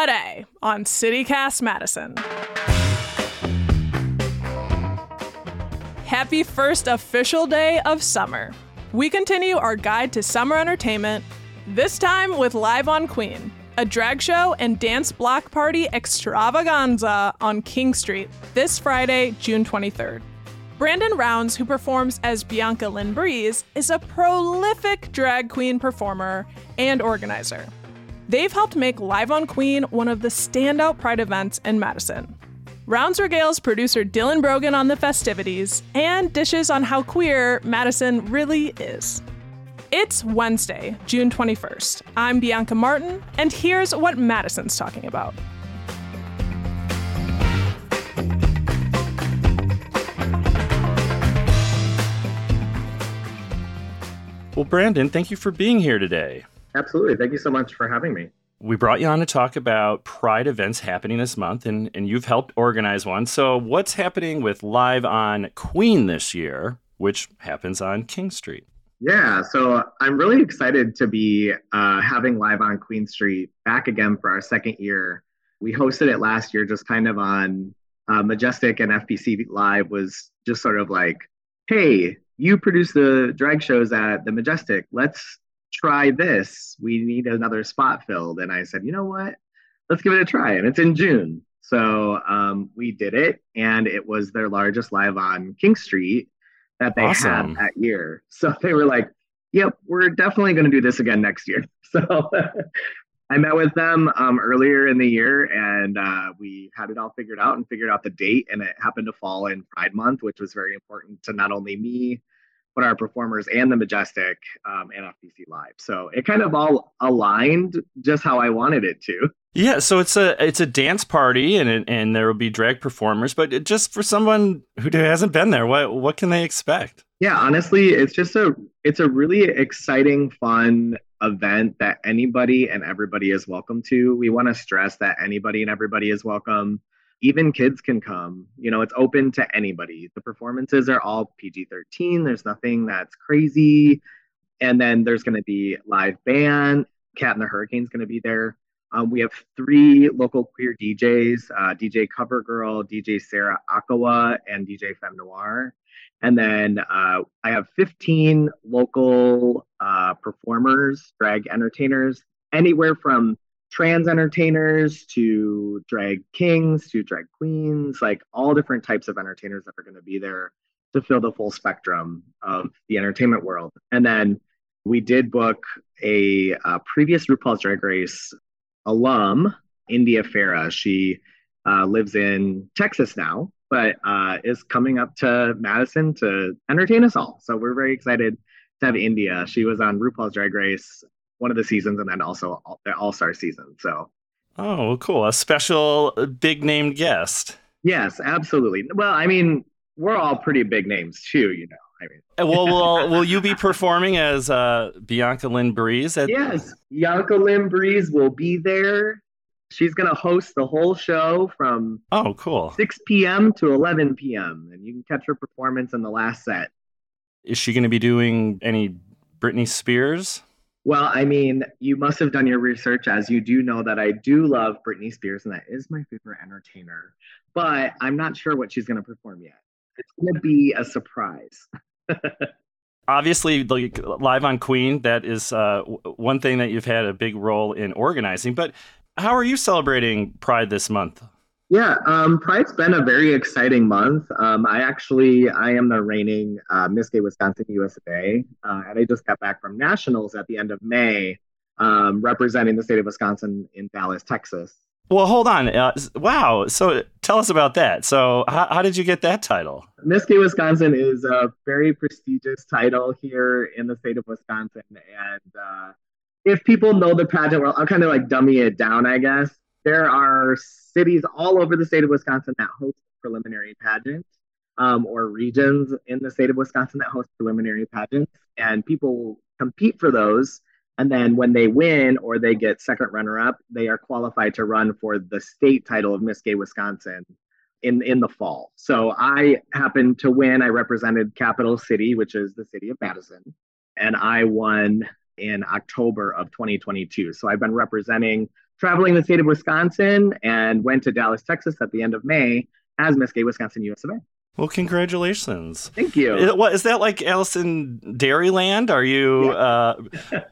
Today on CityCast Madison. Happy first official day of summer. We continue our guide to summer entertainment, this time with Live on Queen, a drag show and dance block party extravaganza on King Street this Friday, June 23rd. Brandon Rounds, who performs as Bianca Lynn Breeze, is a prolific drag queen performer and organizer. They've helped make Live on Queen one of the standout Pride events in Madison. Rounds regales producer Dylan Brogan on the festivities and dishes on how queer Madison really is. It's Wednesday, June 21st. I'm Bianca Martin, and here's what Madison's talking about. Well, Brandon, thank you for being here today. Absolutely. Thank you so much for having me. We brought you on to talk about Pride events happening this month, and, and you've helped organize one. So, what's happening with Live on Queen this year, which happens on King Street? Yeah, so I'm really excited to be uh, having Live on Queen Street back again for our second year. We hosted it last year just kind of on uh, Majestic and FPC Live, was just sort of like, hey, you produce the drag shows at the Majestic. Let's try this. We need another spot filled. And I said, you know what? Let's give it a try. And it's in June. So um, we did it, and it was their largest live on King Street that they Awesome. had that year. So they were like, yep, we're definitely going to do this again next year. So I met with them um, earlier in the year and uh, we had it all figured out and figured out the date. And it happened to fall in Pride Month, which was very important to not only me, but our performers and the Majestic um, and FPC Live. So it kind of all aligned just how I wanted it to. Yeah, so it's a it's a dance party, and and there will be drag performers. But just for someone who hasn't been there, what what can they expect? Yeah, honestly, it's just a it's a really exciting, fun event that anybody and everybody is welcome to. We want to stress that anybody and everybody is welcome. Even kids can come. You know, it's open to anybody. The performances are all PG-13. There's nothing that's crazy. And then there's going to be live band. Kat and the Hurricane's going to be there. Um, we have three local queer DJs: uh, DJ Covergirl, DJ Sarah Akawa, and DJ Femme Noir. And then uh, I have 15 local uh, performers, drag entertainers, anywhere from trans entertainers to drag kings to drag queens, like all different types of entertainers that are going to be there to fill the full spectrum of the entertainment world. And then we did book a, uh previous RuPaul's Drag Race alum, India Ferrah. She uh, lives in Texas now, but uh, is coming up to Madison to entertain us all. So we're very excited to have India. She was on RuPaul's Drag Race one of the seasons, and then also all, the All Star season. So Oh, cool! A special uh, big named guest. yes, absolutely. Well, I mean, we're all pretty big names too, you know. I mean, Uh, Well, will will you be performing as uh, Bianca Lynn Breeze? At, yes, Bianca Lynn Breeze will be there. She's going to host the whole show from Oh, cool. 6 p.m. to 11 p.m. And you can catch her performance in the last set. Is she going to be doing any Britney Spears? Well, I mean, you must have done your research as you do know that I do love Britney Spears and that is my favorite entertainer. But I'm not sure what she's going to perform yet. It's going to be a surprise. Obviously, like live on Queen, that is uh, one thing that you've had a big role in organizing. But how are you celebrating Pride this month? Yeah, um, Pride's been a very exciting month. Um, I actually, I am the reigning uh, Miss Gay Wisconsin USA, uh, and I just got back from nationals at the end of May, um, representing the state of Wisconsin in Dallas, Texas. Well, hold on. Uh, wow. So tell us about that. So, how, how did you get that title? Miss Gay Wisconsin is a very prestigious title here in the state of Wisconsin, and uh, if people know the pageant well, I'll kind of like dummy it down, I guess. There are cities all over the state of Wisconsin that host preliminary pageants, um, or regions in the state of Wisconsin that host preliminary pageants, and people compete for those. And then when they win or they get second runner up, they are qualified to run for the state title of Miss Gay Wisconsin in in the fall. So I happened to win. I represented Capital City, which is the city of Madison, and I won in October of 2022. So I've been representing traveling the state of Wisconsin and went to Dallas, Texas at the end of May as Miss Gay Wisconsin US of A. Well, congratulations. Thank you. Is, what, is that like Alice in Dairyland? Are you, yeah. uh,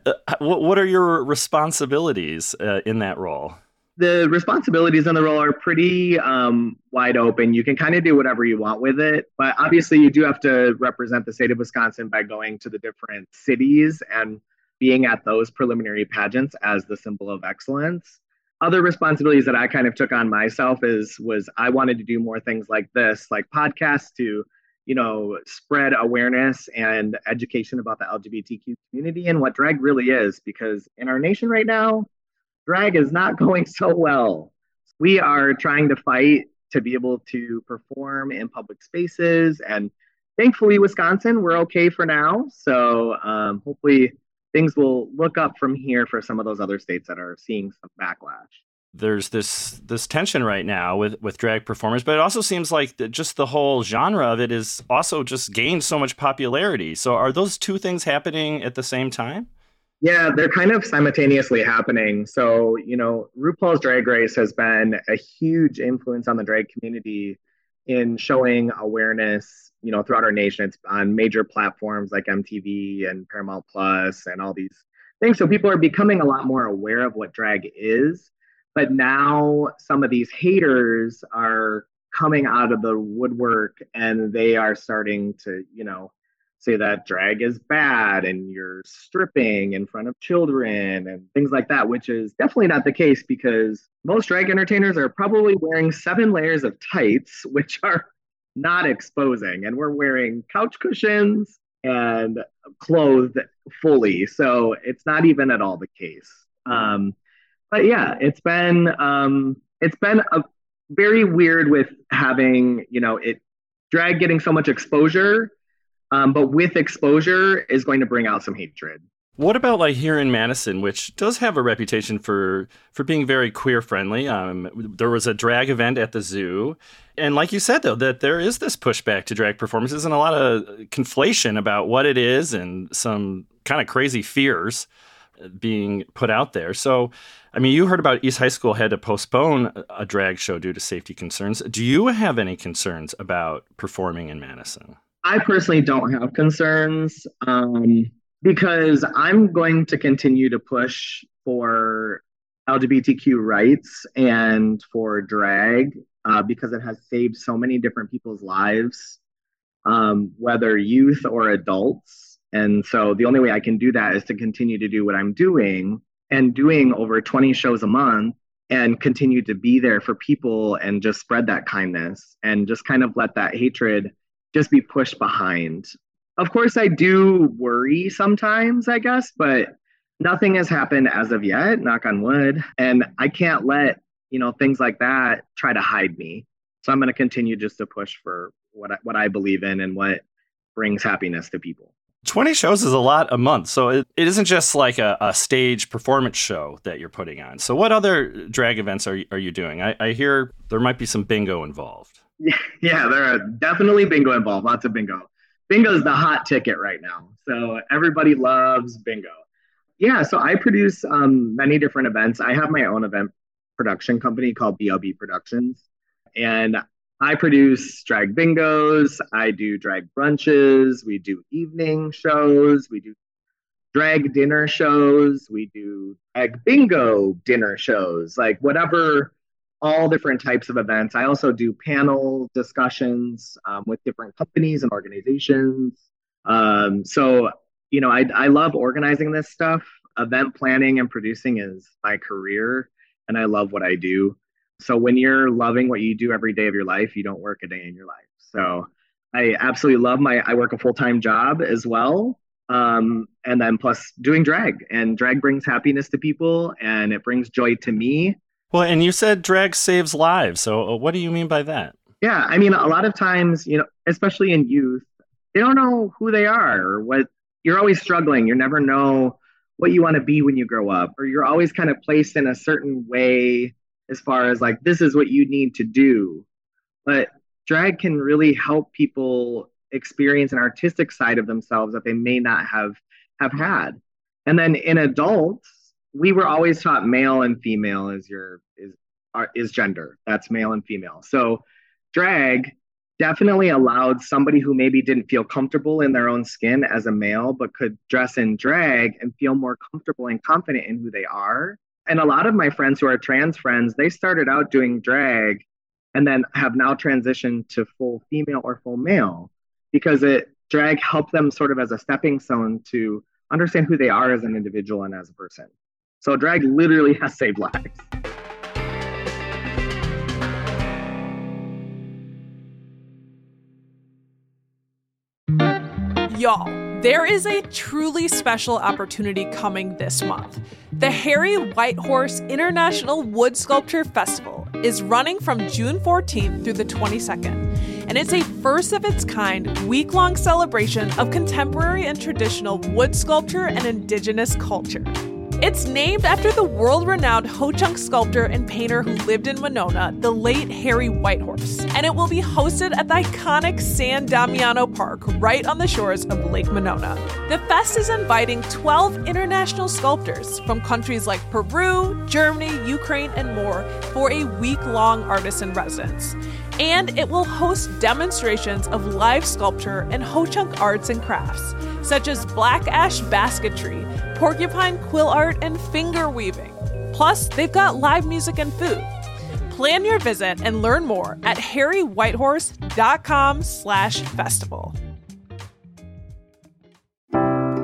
uh, what, what are your responsibilities uh, in that role? The responsibilities in the role are pretty um, wide open. You can kind of do whatever you want with it, but obviously you do have to represent the state of Wisconsin by going to the different cities and being at those preliminary pageants as the symbol of excellence. Other responsibilities that I kind of took on myself is was I wanted to do more things like this, like podcasts to, you know, spread awareness and education about the LGBTQ community and what drag really is because in our nation right now, drag is not going so well. We are trying to fight to be able to perform in public spaces and thankfully Wisconsin, we're okay for now. So um, hopefully things will look up from here for some of those other states that are seeing some backlash. There's this this tension right now with with drag performers but it also seems like the, just the whole genre of it is also just gained so much popularity. So are those two things happening at the same time? Yeah they're kind of simultaneously happening. So you know rupaul's drag race has been a huge influence on the drag community in showing awareness you know throughout our nation it's on major platforms like mtv and paramount plus and all these things. So people are becoming a lot more aware of what drag is. But now some of these haters are coming out of the woodwork and they are starting to you know say that drag is bad and you're stripping in front of children and things like that, which is definitely not the case because most drag entertainers are probably wearing seven layers of tights, which are not exposing. And we're wearing couch cushions and clothed fully. So it's not even at all the case. Um, but yeah, it's been um, it's been a very weird with having, you know, it drag getting so much exposure um, but with exposure is going to bring out some hatred. What about like here in Madison, which does have a reputation for for being very queer friendly? Um, there was a drag event at the zoo, and like you said though, that there is this pushback to drag performances and a lot of conflation about what it is and some kind of crazy fears being put out there. So, I mean, you heard about East High School had to postpone a drag show due to safety concerns. Do you have any concerns about performing in Madison? I personally don't have concerns um, because I'm going to continue to push for LGBTQ rights and for drag uh, because it has saved so many different people's lives, um, whether youth or adults. And so the only way I can do that is to continue to do what I'm doing and doing over 20 shows a month and continue to be there for people and just spread that kindness and just kind of let that hatred just be pushed behind. Of course, I do worry sometimes, I guess, but nothing has happened as of yet, knock on wood. And I can't let, you know, things like that try to hide me. So I'm going to continue just to push for what I, what I believe in and what brings happiness to people. 20 shows is a lot a month. So it, it isn't just like a, a stage performance show that you're putting on. So what other drag events are, are you doing? I, I hear there might be some bingo involved. Yeah, there are definitely bingo involved. Lots of bingo. Bingo is the hot ticket right now. So everybody loves bingo. Yeah, so I produce um, many different events. I have my own event production company called BLB Productions. And I produce drag bingos. I do drag brunches. We do evening shows. We do drag dinner shows. We do drag bingo dinner shows. Like whatever all different types of events. I also do panel discussions um, with different companies and organizations. Um, so, you know, I, I love organizing this stuff. Event planning and producing is my career, and I love what I do. So, when you're loving what you do every day of your life, you don't work a day in your life. So, I absolutely love my, I work a full time job as well. Um, and then plus doing drag, and drag brings happiness to people, and it brings joy to me. Well, and you said drag saves lives. So, uh, what do you mean by that? Yeah, I mean, a lot of times, you know, especially in youth, they don't know who they are or what. You're always struggling. You never know what you want to be when you grow up, or you're always kind of placed in a certain way as far as like this is what you need to do. But drag can really help people experience an artistic side of themselves that they may not have have had. And then in adults, we were always taught male and female is your is is gender. That's male and female. So drag definitely allowed somebody who maybe didn't feel comfortable in their own skin as a male but could dress in drag and feel more comfortable and confident in who they are. And a lot of my friends who are trans friends, they started out doing drag and then have now transitioned to full female or full male because it drag helped them sort of as a stepping stone to understand who they are as an individual and as a person. So drag literally has saved lives. Y'all, there is a truly special opportunity coming this month. The Harry Whitehorse International Wood Sculpture Festival is running from June 14th through the 22nd, and it's a first of its kind week long celebration of contemporary and traditional wood sculpture and indigenous culture. It's named after the world renowned Ho Chunk sculptor and painter who lived in Monona, the late Harry Whitehorse, and it will be hosted at the iconic San Damiano Park right on the shores of Lake Monona. The fest is inviting 12 international sculptors from countries like Peru, Germany, Ukraine, and more for a week long artist in residence and it will host demonstrations of live sculpture and Ho Chunk arts and crafts, such as black ash basketry, porcupine quill art, and finger weaving. Plus, they've got live music and food. Plan your visit and learn more at harrywhitehorse.com slash festival.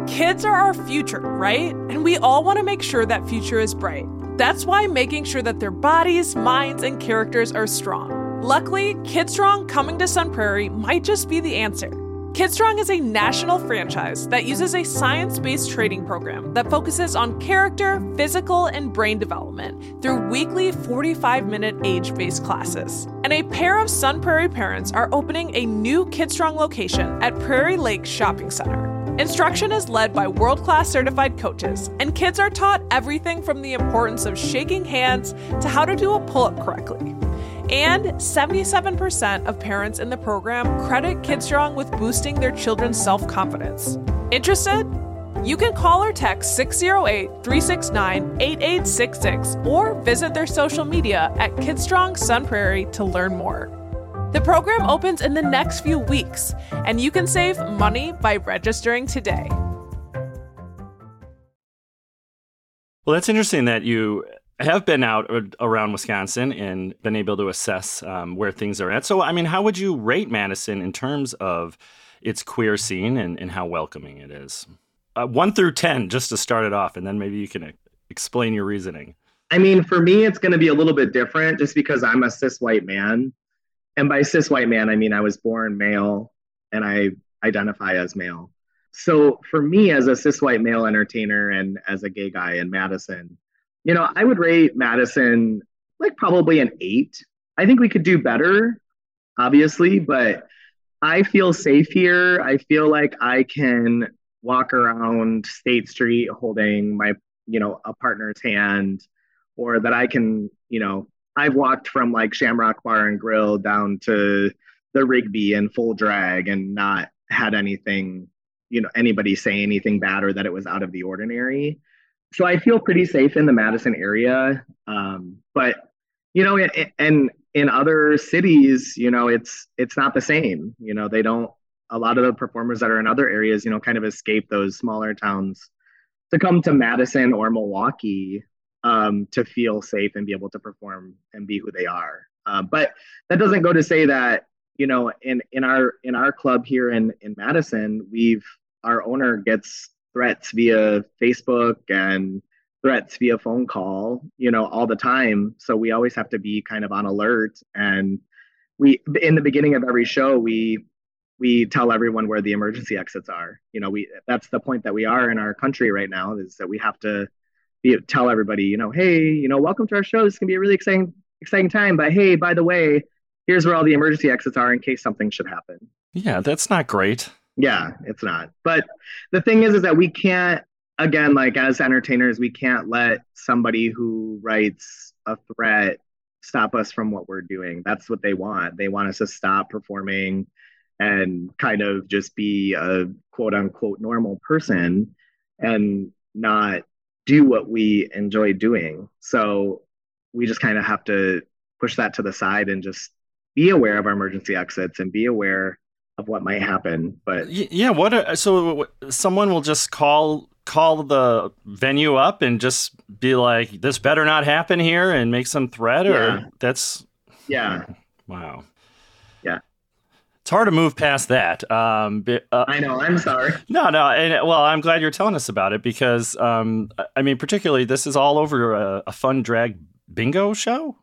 Kids are our future, right? And we all want to make sure that future is bright. That's why making sure that their bodies, minds, and characters are strong. Luckily, KidStrong coming to Sun Prairie might just be the answer. KidStrong is a national franchise that uses a science based training program that focuses on character, physical, and brain development through weekly 45 minute age based classes. And a pair of Sun Prairie parents are opening a new KidStrong location at Prairie Lake Shopping Center. Instruction is led by world class certified coaches, and kids are taught everything from the importance of shaking hands to how to do a pull up correctly. And 77% of parents in the program credit KidStrong with boosting their children's self confidence. Interested? You can call or text 608 369 8866 or visit their social media at KidStrong Sun Prairie to learn more. The program opens in the next few weeks, and you can save money by registering today. Well, that's interesting that you have been out around Wisconsin and been able to assess um, where things are at. So, I mean, how would you rate Madison in terms of its queer scene and, and how welcoming it is? Uh, one through 10, just to start it off, and then maybe you can uh, explain your reasoning. I mean, for me, it's going to be a little bit different just because I'm a cis white man. And by cis white man, I mean I was born male and I identify as male. So for me, as a cis white male entertainer and as a gay guy in Madison, you know, I would rate Madison like probably an eight. I think we could do better, obviously, but I feel safe here. I feel like I can walk around State Street holding my, you know, a partner's hand, or that I can, you know, I've walked from like Shamrock Bar and Grill down to the Rigby in full drag and not had anything, you know, anybody say anything bad or that it was out of the ordinary so I feel pretty safe in the Madison area. Um, but you know, and in other cities, you know, it's it's not the same. You know, they don't. A lot of the performers that are in other areas, you know, kind of escape those smaller towns to come to Madison or Milwaukee um, to feel safe and be able to perform and be who they are. Uh, but that doesn't go to say that you know, in in our in our club here in in Madison, we've our owner gets threats via Facebook and threats via phone call, you know, all the time. So we always have to be kind of on alert. And we, in the beginning of every show, we we tell everyone where the emergency exits are. You know, we that's the point that we are in our country right now is that we have to be, tell everybody, you know, hey, you know, welcome to our show. This is gonna be a really exciting exciting time. But hey, by the way, here's where all the emergency exits are in case something should happen. Yeah, that's not great. Yeah, it's not. But the thing is, is that we can't again, like as entertainers, we can't let somebody who writes a threat stop us from what we're doing. That's what they want. They want us to stop performing and kind of just be a quote unquote normal person and not do what we enjoy doing. So we just kind of have to push that to the side and just be aware of our emergency exits and be aware of what might happen. But yeah, what? Are, so someone will just call call the venue up and just be like, "This better not happen here," and make some threat, or yeah. that's yeah, wow, yeah. It's hard to move past that. Um, but, uh, I know. I'm sorry. No, no. And well, I'm glad you're telling us about it because, um, I mean, particularly this is all over a, a fun drag bingo show.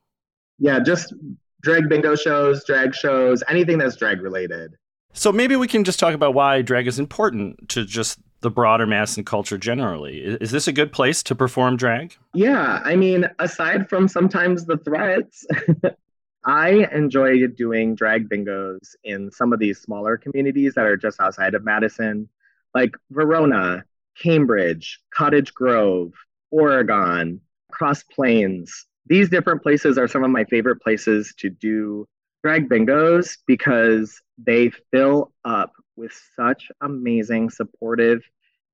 Yeah, just drag bingo shows, drag shows, anything that's drag related. So maybe we can just talk about why drag is important to just the broader mass and culture generally. Is this a good place to perform drag? Yeah, I mean, aside from sometimes the threats, I enjoy doing drag bingos in some of these smaller communities that are just outside of Madison, like Verona, Cambridge, Cottage Grove, Oregon, Cross Plains. These different places are some of my favorite places to do drag bingos because they fill up with such amazing, supportive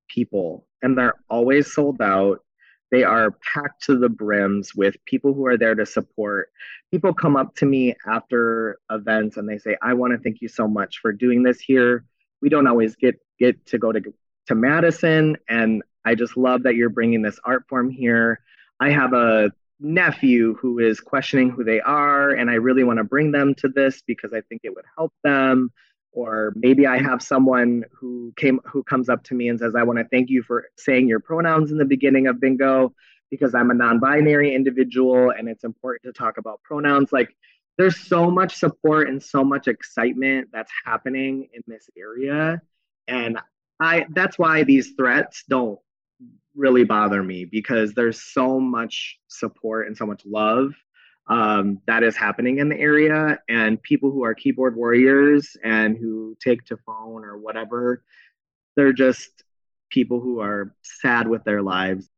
people, and they're always sold out. They are packed to the brims with people who are there to support. People come up to me after events and they say, "I want to thank you so much for doing this here. We don't always get get to go to to Madison, and I just love that you're bringing this art form here. I have a nephew who is questioning who they are, and I really want to bring them to this because I think it would help them." or maybe i have someone who came who comes up to me and says i want to thank you for saying your pronouns in the beginning of bingo because i'm a non-binary individual and it's important to talk about pronouns like there's so much support and so much excitement that's happening in this area and i that's why these threats don't really bother me because there's so much support and so much love um, that is happening in the area. And people who are keyboard warriors and who take to phone or whatever, they're just people who are sad with their lives.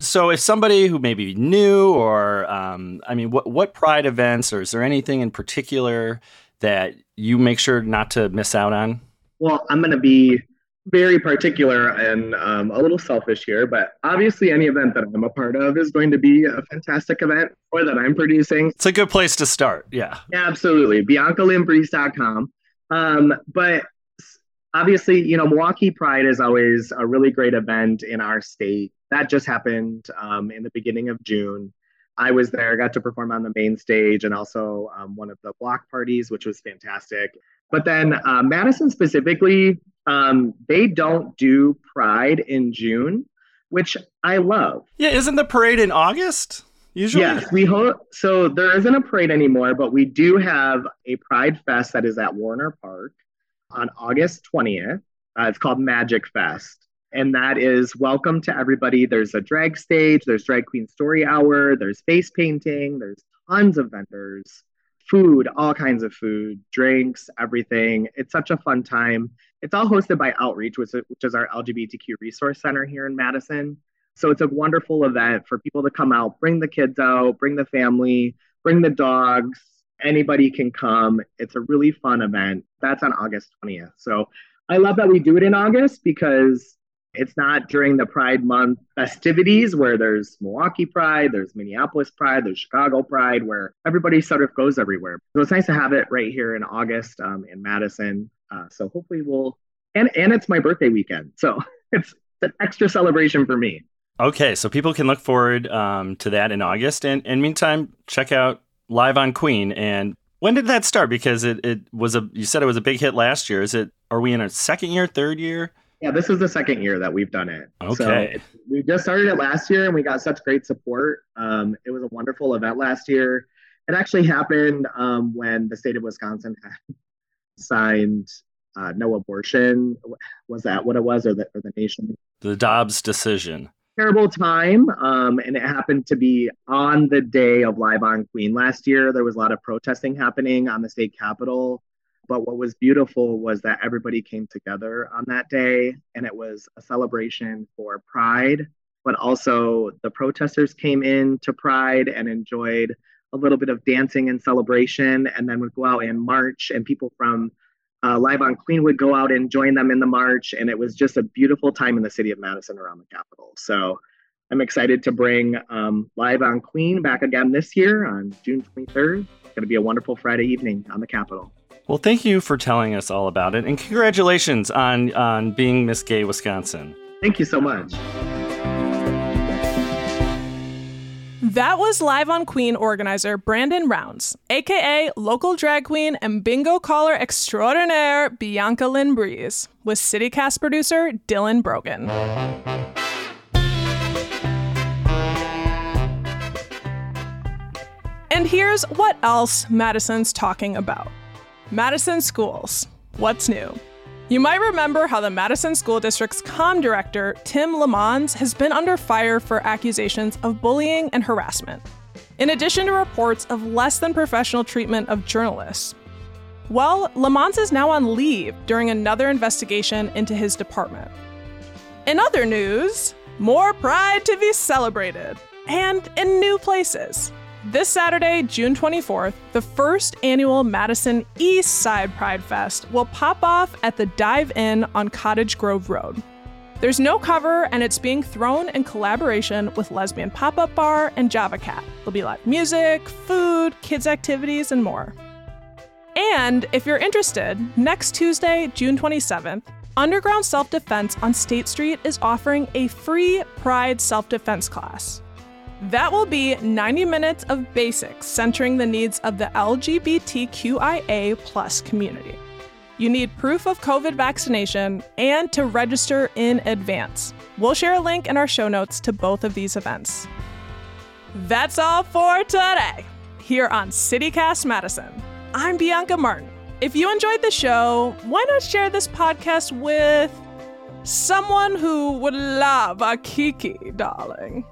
So, if somebody who may be new, or um, I mean, what what Pride events, or is there anything in particular that you make sure not to miss out on? Well, I'm going to be very particular and um, a little selfish here, but obviously, any event that I'm a part of is going to be a fantastic event or that I'm producing. It's a good place to start. Yeah. Absolutely. BiancaLynnBreeze.com. Um, but obviously, you know, Milwaukee Pride is always a really great event in our state. That just happened um, in the beginning of June. I was there, got to perform on the main stage and also um, one of the block parties, which was fantastic. But then uh, Madison specifically, um, they don't do Pride in June, which I love. Yeah, isn't the parade in August? Usually, yes. We hope so. There isn't a parade anymore, but we do have a Pride Fest that is at Warner Park on August twentieth. Uh, it's called Magic Fest, and that is welcome to everybody. There's a drag stage, there's drag queen story hour, there's face painting, there's tons of vendors food, all kinds of food, drinks, everything. It's such a fun time. It's all hosted by Outreach, which is, our LGBTQ resource center here in Madison. So it's a wonderful event for people to come out, bring the kids out, bring the family, bring the dogs. Anybody can come. It's a really fun event. That's on August 20th. So I love that we do it in August because it's not during the Pride Month festivities where there's Milwaukee Pride, there's Minneapolis Pride, there's Chicago Pride, where everybody sort of goes everywhere. So it's nice to have it right here in August um, in Madison. Uh, so hopefully we'll, and and it's my birthday weekend, so it's an extra celebration for me. Okay, so people can look forward um, to that in August, and in meantime, check out Live on Queen. And when did that start? Because it, it was a you said it was a big hit last year. Is it? Are we in our second year, third year? Yeah, this is the second year that we've done it. Okay. So we just started it last year and we got such great support. Um, it was a wonderful event last year. It actually happened um, when the state of Wisconsin had signed uh, no abortion. Was that what it was, or the, or the nation? The Dobbs decision. Terrible time, um, and it happened to be on the day of Live on Queen last year. There was a lot of protesting happening on the state capitol. But what was beautiful was that everybody came together on that day, and it was a celebration for Pride. But also, the protesters came in to Pride and enjoyed a little bit of dancing and celebration, and then would go out and march, and people from uh, Live on Queen would go out and join them in the march. And it was just a beautiful time in the city of Madison around the Capitol. So I'm excited to bring um, Live on Queen back again this year on June 23rd. It's going to be a wonderful Friday evening on the Capitol. Well, thank you for telling us all about it, and congratulations on on being Miss Gay Wisconsin. Thank you so much. That was Live on Queen organizer Brandon Rounds, aka local drag queen and bingo caller extraordinaire Bianca Lynn Breeze, with CityCast producer Dylan Brogan. And here's what else Madison's talking about Madison schools. What's new? You might remember how the Madison School District's com director, Tim LeMonds, has been under fire for accusations of bullying and harassment, in addition to reports of less than professional treatment of journalists. Well, LeMonds is now on leave during another investigation into his department. In other news, more pride to be celebrated, and in new places. This Saturday, June 24th, the first annual Madison East Side Pride Fest will pop off at the Dive Inn on Cottage Grove Road. There's no cover, and it's being thrown in collaboration with Lesbian Pop Up Bar and Java Cat. There'll be live music, food, kids' activities, and more. And if you're interested, next Tuesday, June 27th, Underground Self Defense on State Street is offering a free Pride self defense class. That will be 90 minutes of basics centering the needs of the LGBTQIA plus community. You need proof of COVID vaccination and to register in advance. We'll share a link in our show notes to both of these events. That's all for today here on CityCast Madison. I'm Bianca Martin. If you enjoyed the show, why not share this podcast with someone who would love a Kiki, darling?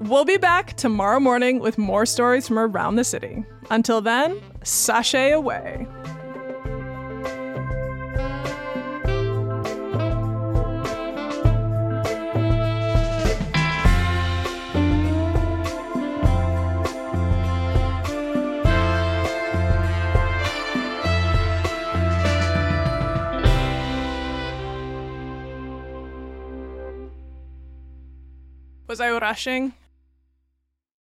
We'll be back tomorrow morning with more stories from around the city. Until then, sashay away. Was I rushing?